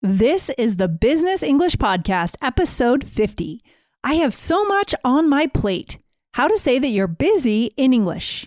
This is the Business English Podcast, episode 50. I have so much on my plate. How to say that you're busy in English.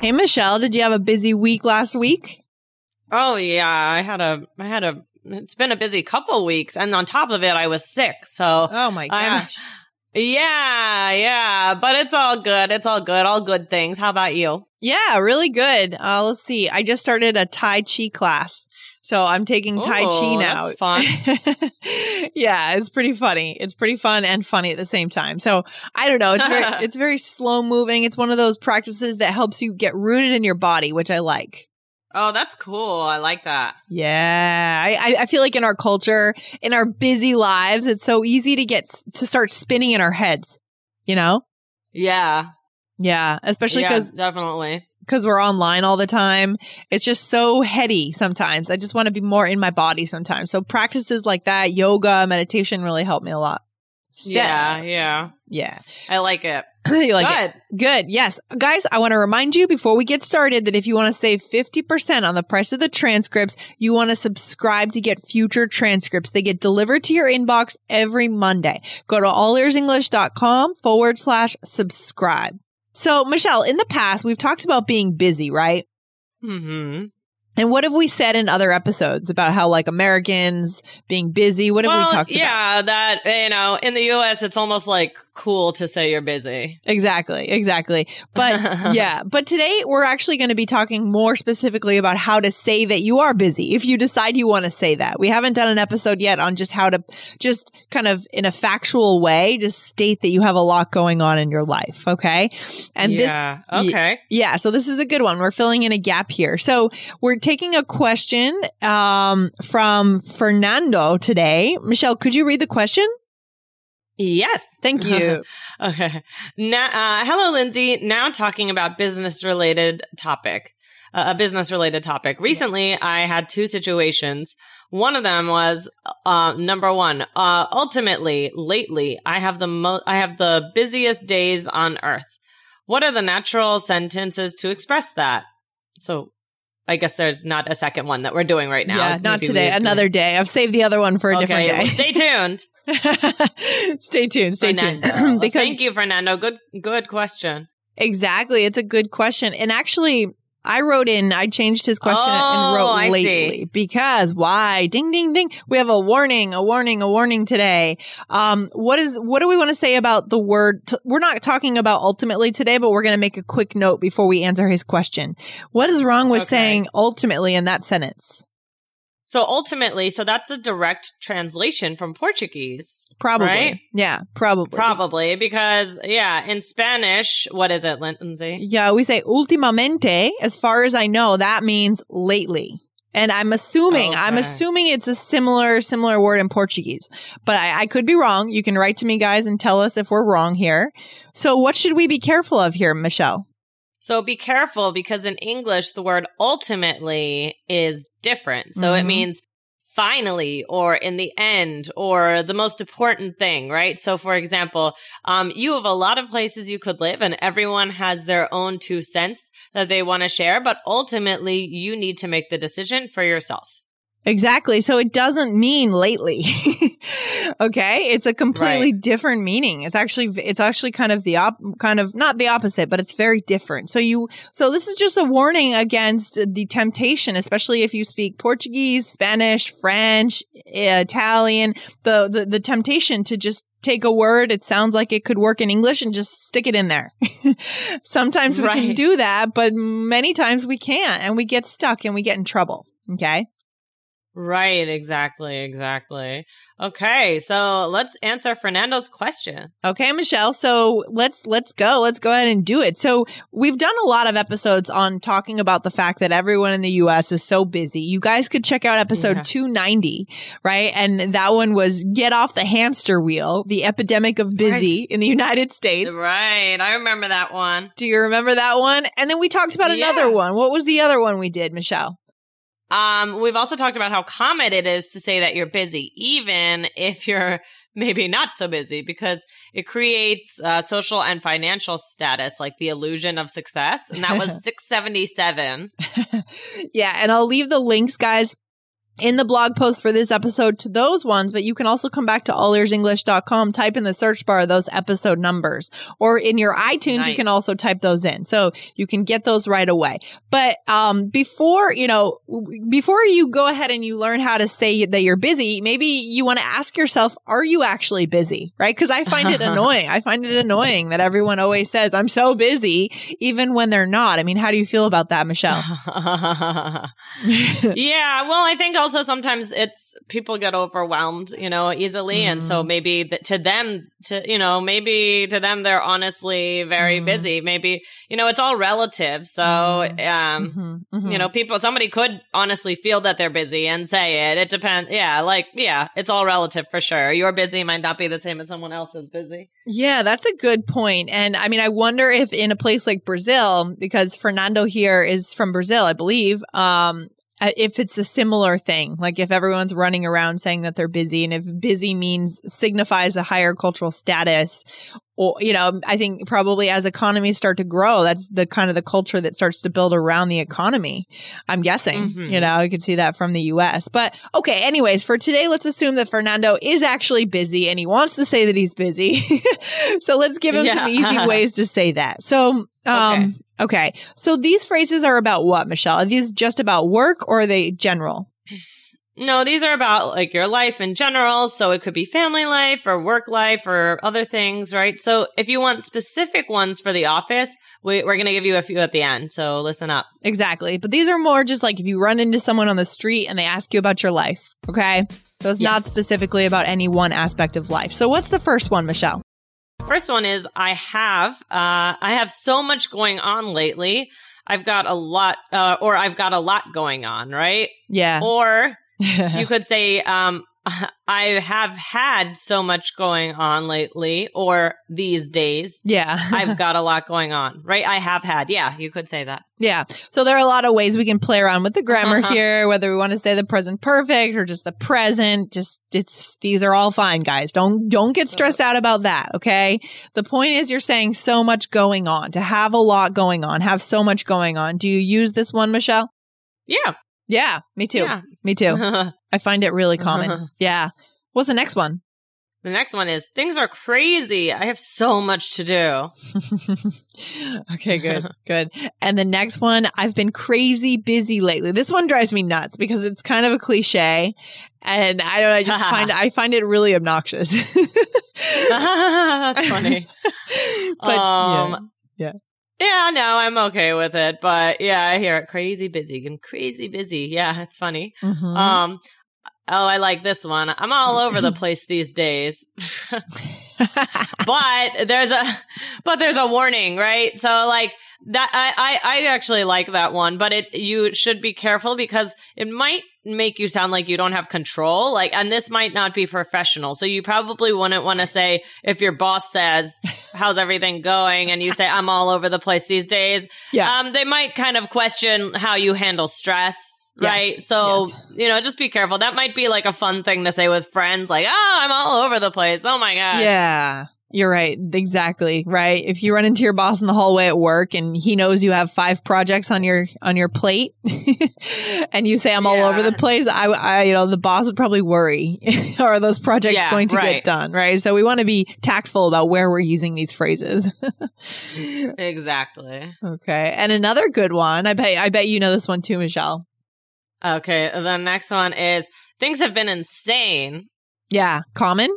Hey, Michelle, did you have a busy week last week? Oh yeah, I had a I had a it's been a busy couple weeks and on top of it I was sick. So Oh my gosh. I'm, yeah, yeah, but it's all good. It's all good. All good things. How about you? Yeah, really good. Uh, let's see. I just started a Tai Chi class. So I'm taking Tai Chi oh, now. that's fun. yeah, it's pretty funny. It's pretty fun and funny at the same time. So I don't know. It's very, it's very slow moving. It's one of those practices that helps you get rooted in your body, which I like. Oh, that's cool. I like that. Yeah, I, I- feel like in our culture, in our busy lives, it's so easy to get to start spinning in our heads. You know? Yeah. Yeah, especially yeah, because definitely. Because we're online all the time. It's just so heady sometimes. I just want to be more in my body sometimes. So practices like that, yoga, meditation really help me a lot. So, Yeah, yeah. Yeah. I like it. you like it? Good. Good. Yes. Guys, I want to remind you before we get started that if you want to save 50% on the price of the transcripts, you want to subscribe to get future transcripts. They get delivered to your inbox every Monday. Go to allearsenglish.com forward slash subscribe. So, Michelle, in the past, we've talked about being busy, right? Mm-hmm. And what have we said in other episodes about how like Americans being busy? What have well, we talked about? yeah, that you know, in the U.S., it's almost like cool to say you're busy. Exactly, exactly. But yeah, but today we're actually going to be talking more specifically about how to say that you are busy if you decide you want to say that. We haven't done an episode yet on just how to just kind of in a factual way just state that you have a lot going on in your life, okay? And this yeah. okay. yeah, so this is a good one. We're filling in a gap here. So we're taking a question um, from Fernando today. Michelle, could you read the question? Yes. Thank you. okay. Now, uh, hello, Lindsay. Now talking about business related topic, uh, a business related topic. Recently, I had two situations. One of them was, uh, number one, uh, ultimately, lately, I have the mo- I have the busiest days on earth. What are the natural sentences to express that? So, I guess there's not a second one that we're doing right now. yeah, not today. Another day. I've saved the other one for a Okay, different well, day. stay tuned. stay tuned. Stay Fernando. tuned. because Thank you, Fernando. Good, good question. exactly, it's a good question. And actually, I wrote in. I changed his question and Oh, wrote I lately see. because why? Ding, ding, ding. We have a warning, a warning, a warning today. Um, what is? What do we want to say about the word? T- we're not talking about ultimately today, but we're going to make a quick note before we answer his question. What is wrong with Okay. saying ultimately in that sentence? So ultimately, so that's a direct translation from Portuguese. Probably. Right? Yeah, probably. Probably because, yeah, in Spanish, what is it, Lindsay? Yeah, we say ultimamente. As far as I know, that means lately. And I'm assuming, I'm assuming it's a similar, similar word in Portuguese, but I, I could be wrong. You can write to me guys and tell us if we're wrong here. So what should we be careful of here, Michelle? So be careful because in English, the word ultimately is different. So it Mhm. means finally or in the end or the most important thing, right? So for example, um, you have a lot of places you could live and everyone has their own two cents that they want to share, but ultimately you need to make the decision for yourself. Exactly. So it doesn't mean lately. okay? It's a completely right. different meaning. It's actually it's actually kind of the op kind of not the opposite, but it's very different. So you so this is just a warning against the temptation, especially if you speak Portuguese, Spanish, French, Italian, the the, the temptation to just take a word it sounds like it could work in english and just stick it in there sometimes we right. can do that but many times we can't and we get stuck and we get in trouble okay Right, exactly, exactly. Okay, so let's answer Fernando's question. Okay, Michelle. So let's let's go. Let's go ahead and do it. So we've done a lot of episodes on talking about the fact that everyone in the US is so busy. You guys could check out episode yeah. 290, right? And that one was get off the hamster wheel, the epidemic of busy right. in the United States. Right. I remember that one. Do you remember that one? And then we talked about yeah. another one. What was the other one we did, Michelle? Um, we've also talked about how common it is to say that you're busy, even if you're maybe not so busy, because it creates uh, social and financial status, like the illusion of success. And that was 677. yeah. And I'll leave the links, guys, in the blog post for this episode to those ones, but you can also come back to allearsenglish.com, type in the search bar those episode numbers, or in your iTunes, nice. you can also type those in. So you can get those right away. But, um, before, you know, before you go ahead and you learn how to say that you're busy, maybe you want to ask yourself, are you actually busy? Right? Cause I find it annoying. I find it annoying that everyone always says, I'm so busy, even when they're not. I mean, how do you feel about that, Michelle? yeah. Well, I think I'll also sometimes it's people get overwhelmed, you know, easily. Mm-hmm. And so mm-hmm. maybe th- to them, to, you know, maybe to them, they're honestly very mm-hmm. busy. Maybe, you know, it's all relative. So, mm-hmm. um, mm-hmm. you know, people, somebody could honestly feel that they're busy and say it. It depends. Yeah. Like, yeah, it's all relative for sure. Your busy might not be the same as someone else's busy. Yeah, that's a good point. And I mean, I wonder if in a place like Brazil, because Fernando here is from Brazil, I believe, um, if it's a similar thing, like if everyone's running around saying that they're busy and if busy means signifies a higher cultural status or, you know, I think probably as economies start to grow, that's the kind of the culture that starts to build around the economy. I'm guessing, mm-hmm. you know, I could see that from the US. But okay, anyways, for today, let's assume that Fernando is actually busy and he wants to say that he's busy. so let's give him yeah. some easy ways to say that. So, um, okay. Okay. So these phrases are about what, Michelle? Are these just about work or are they general? No, these are about like your life in general. So it could be family life or work life or other things, right? So if you want specific ones for the office, we, are going to give you a few at the end. So listen up. Exactly. But these are more just like if you run into someone on the street and they ask you about your life. Okay. So it's yes. not specifically about any one aspect of life. So what's the first one, Michelle? First one is I have uh, I have so much going on lately. I've got a lot, uh, or I've got a lot going on, right? Yeah. Or you could say um, I have had so much going on lately or these days. Yeah. I've got a lot going on, right? I have had. Yeah, you could say that. Yeah. So there are a lot of ways we can play around with the grammar uh-huh. here, whether we want to say the present perfect or just the present. Just it's these are all fine, guys. Don't don't get stressed out about that, okay? The point is you're saying so much going on, to have a lot going on, have so much going on. Do you use this one, Michelle? Yeah. Yeah, me too. Yeah. Me too. I find it really common. yeah. What's the next one? The next one is things are crazy. I have so much to do. okay, good. good. And the next one, I've been crazy busy lately. This one drives me nuts because it's kind of a cliche and I don't I just find I find it really obnoxious. That's funny. but um, yeah. yeah. Yeah, no, I'm okay with it. But yeah, I hear it crazy busy and crazy busy. Yeah, it's funny. Mm-hmm. Um, oh, I like this one. I'm all over the place these days. but there's a, but there's a warning, right? So like that, I, I, I actually like that one, but it, you should be careful because it might make you sound like you don't have control. Like, and this might not be professional. So you probably wouldn't want to say, if your boss says, how's everything going? And you say, I'm all over the place these days. Yeah. Um, they might kind of question how you handle stress right? Yes, so, yes. you know, just be careful. That might be like a fun thing to say with friends, like, oh, I'm all over the place. Oh my God. Yeah. You're right. Exactly. Right. If you run into your boss in the hallway at work and he knows you have five projects on your on your plate and you say I'm all over the place, I, I you know, the boss would probably worry. Are those projects Yeah, going to right. get done? Right. So we want to be tactful about where we're using these phrases. Exactly. okay. And another good one. I bet I bet you know this one too, Michelle. Okay. The next one is things have been insane. Yeah. Common?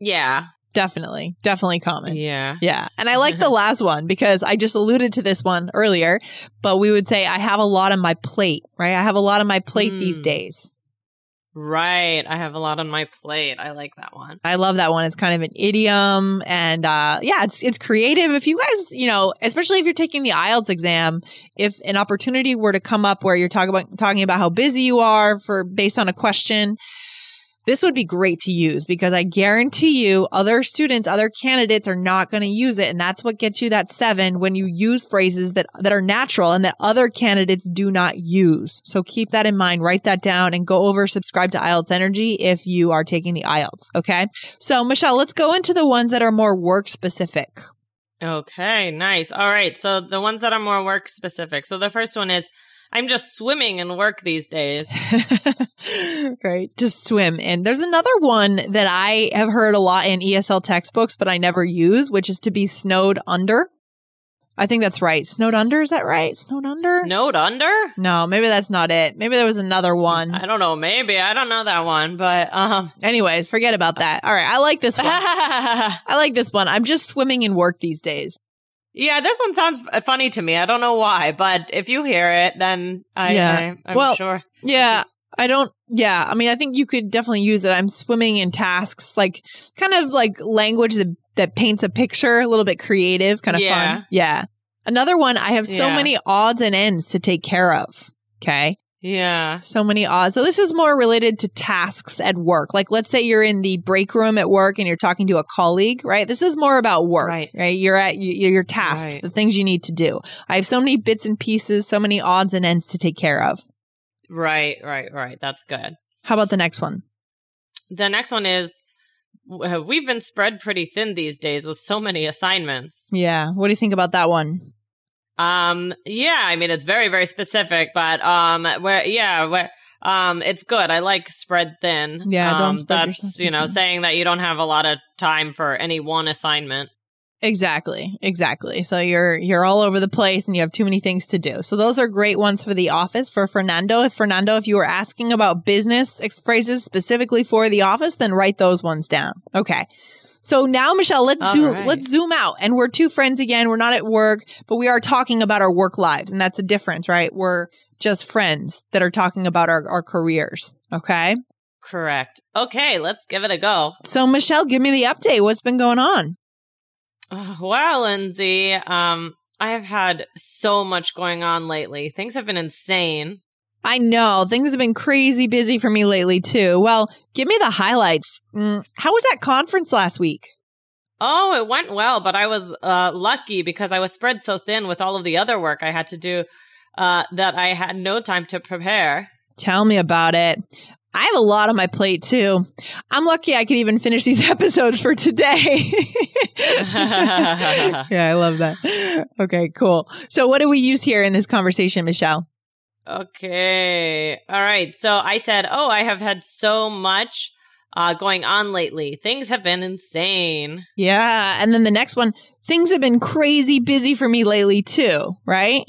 Yeah. Definitely. Definitely common. Yeah. Yeah. And I like the last one because I just alluded to this one earlier, but we would say I have a lot on my plate, right? I have a lot on my plate these Mm. days. Right. I have a lot on my plate. I like that one. I love that one. It's kind of an idiom and uh yeah, it's it's creative. If you guys, you know, especially if you're taking the IELTS exam, if an opportunity were to come up where you're talking about talking about how busy you are for based on a question, this would be great to use because I guarantee you other students, other candidates are not going to use it. And that's what gets you that seven when you use phrases that, that are natural and that other candidates do not use. So keep that in mind, write that down and go over subscribe to IELTS Energy if you are taking the IELTS. Okay. So Michelle, let's go into the ones that are more work specific. Okay. Nice. All right. So the ones that are more work specific. So the first one is I'm just swimming in work these days. right. To swim. And there's another one that I have heard a lot in ESL textbooks, but I never use, which is to be snowed under. I think that's right. Snowed under, is that right? Snowed under? Snowed under? No, maybe that's not it. Maybe there was another one. I don't know. Maybe. I don't know that one, but um Anyways, forget about that. All right, I like this one. I like this one. I'm just swimming in work these days. Yeah, this one sounds funny to me. I don't know why, but if you hear it, then I, Yeah. I I'm Well, sure. Yeah, I don't. Yeah, I mean, I think you could definitely use it. I'm swimming in tasks, like kind of like language that that paints a picture, a little bit creative, kind of Yeah. fun. Yeah. Another one. I have so Yeah. many odds and ends to take care of. Okay. Yeah. So many odds. So this is more related to tasks at work. Like let's say you're in the break room at work and you're talking to a colleague, right? This is more about work, Right. right? You're at you, your tasks, Right. the things you need to do. I have so many bits and pieces, so many odds and ends to take care of. Right, right, right. That's good. How about the next one? The next one is we've been spread pretty thin these days with so many assignments. Yeah. What do you think about that one? Um, yeah, I mean it's very, very specific, but um, where, yeah, where, um, it's good. I like spread thin. Yeah, don't um, spread yourself That's you know thin. saying that you don't have a lot of time for any one assignment. Exactly. Exactly. So you're you're all over the place and you have too many things to do. So those are great ones for the office for Fernando. If Fernando, if you were asking about business phrases specifically for the office, then write those ones down. Okay. So now, Michelle, let's All zoom. right. Let's zoom out, and we're two friends again. We're not at work, but we are talking about our work lives, and that's the difference, right? We're just friends that are talking about our, our careers. Okay. Correct. Okay, let's give it a go. So, Michelle, give me the update. What's been going on? Uh, Well, Lindsay, um, I have had so much going on lately. Things have been insane. I know things have been crazy busy for me lately too. Well, give me the highlights. Mm, how was that conference last week? Oh, it went well, but I was uh, lucky because I was spread so thin with all of the other work I had to do uh, that I had no time to prepare. Tell me about it. I have a lot on my plate too. I'm lucky I could even finish these episodes for today. yeah, I love that. Okay, cool. So, what do we use here in this conversation, Michelle? Okay. All right. So I said, Oh, I have had so much uh, going on lately. Things have been insane. Yeah. And then the next one things have been crazy busy for me lately too, right?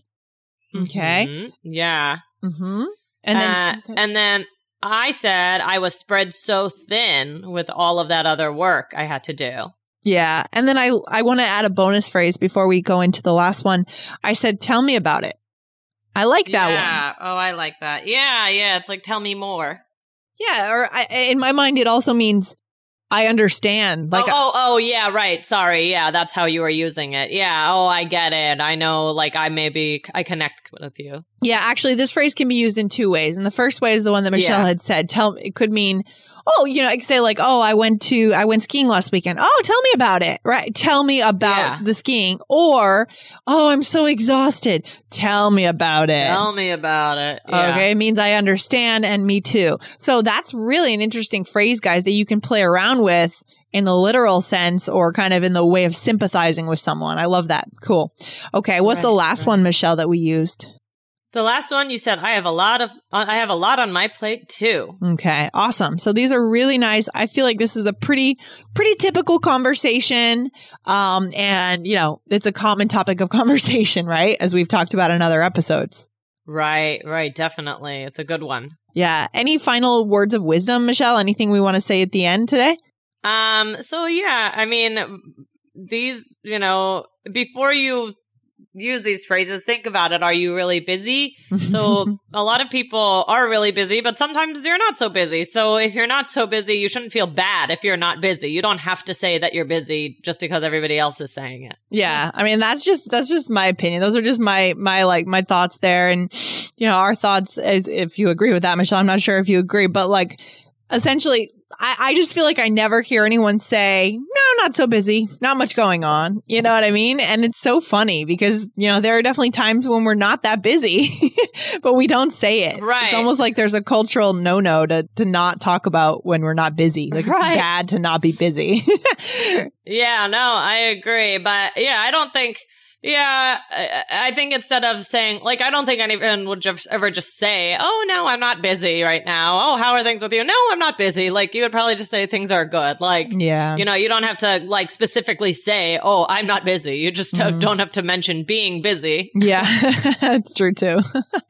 Okay. Mhm. Yeah. Mm-hmm. And then, Uh, and then I said I was spread so thin with all of that other work I had to do. Yeah. And then I I want to add a bonus phrase before we go into the last one. I said tell me about it. I like that one. yeah. Oh, I like that. Yeah, yeah. It's like tell me more. Yeah, or I, in my mind it also means I understand. Like oh, uh oh, oh, yeah, right. Sorry. Yeah, that's how you were using it. Yeah. Oh, I get it. I know. Like, I maybe I connect with you. yeah, actually this phrase can be used in two ways. And the first way is the one that Michelle Yeah. had said. Tell it could mean Oh, you know, I could say like, "Oh, I went to I went skiing last weekend." "Oh, tell me about it." Right? Tell me about Yeah. the skiing. Or, "Oh, I'm so exhausted." Tell me about it. Tell me about it. Yeah. Okay, it means I understand and me too. So that's really an interesting phrase, guys, that you can play around with in the literal sense or kind of in the way of sympathizing with someone. I love that. Cool. Okay. What's the last right. one, Michelle, that we used? The last one you said, I have a lot of, I have a lot on my plate too. Okay, awesome. So these are really nice. I feel like this is a pretty pretty typical conversation um and you know, it's a common topic of conversation, right? As we've talked about in other episodes. Right, right. Definitely. It's a good one. Yeah. Any final words of wisdom, Michelle? Anything we want to say at the end today? Um, so yeah, I mean, these, you know, before you use these phrases, think about it. Are you really busy? So a lot of people are really busy, but sometimes you're not so busy. So if you're not so busy, you shouldn't feel bad if you're not busy. You don't have to say that you're busy just because everybody else is saying it. Yeah, I mean that's just that's just my opinion. Those are just my my like my thoughts there, and you know our thoughts. As if you agree with that, Michelle, I'm not sure if you agree, but like essentially, I I just feel like I never hear anyone say no, not so busy, not much going on. You know what I mean? And it's so funny because you know there are definitely times when we're not that busy, but we don't say it. Right. It's almost like there's a cultural no no to to not talk about when we're not busy. Like Right. it's bad to not be busy. Yeah, no, I agree. But yeah, I don't think, yeah, I, I think instead of saying, like, I don't think anyone would just ever just say, oh, no, I'm not busy right now. Oh, how are things with you? No, I'm not busy. Like, you would probably just say things are good. Like, yeah. you know, you don't have to like specifically say, oh, I'm not busy. You just uh, Mhm. don't have to mention being busy. Yeah, that's true too.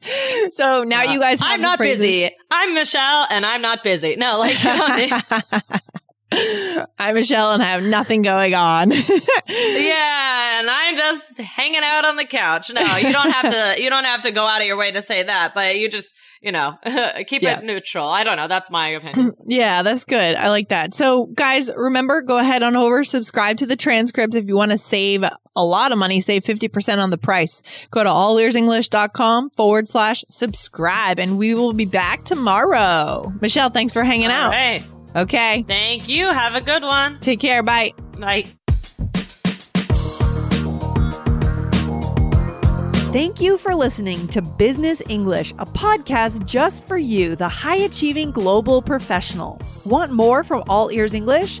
so now you guys, I'm not phrases. busy. I'm Michelle and I'm not busy. No, like, you don't I'm Michelle and I have nothing going on. yeah, and I'm just hanging out on the couch. No, you don't have to. You don't have to go out of your way to say that, but you just, you know, keep Yeah. it neutral. I don't know. That's my opinion. yeah, that's good. I like that. So, guys, remember, go ahead on over, subscribe to the transcript if you want to save a lot of money, save 50% on the price. Go to allearsenglish.com forward slash subscribe, and we will be back tomorrow. Michelle, thanks for hanging All out. right. Okay. Thank you. Have a good one. Take care. Bye. Bye. Thank you for listening to Business English, a podcast just for you, the high achieving global professional. Want more from All Ears English?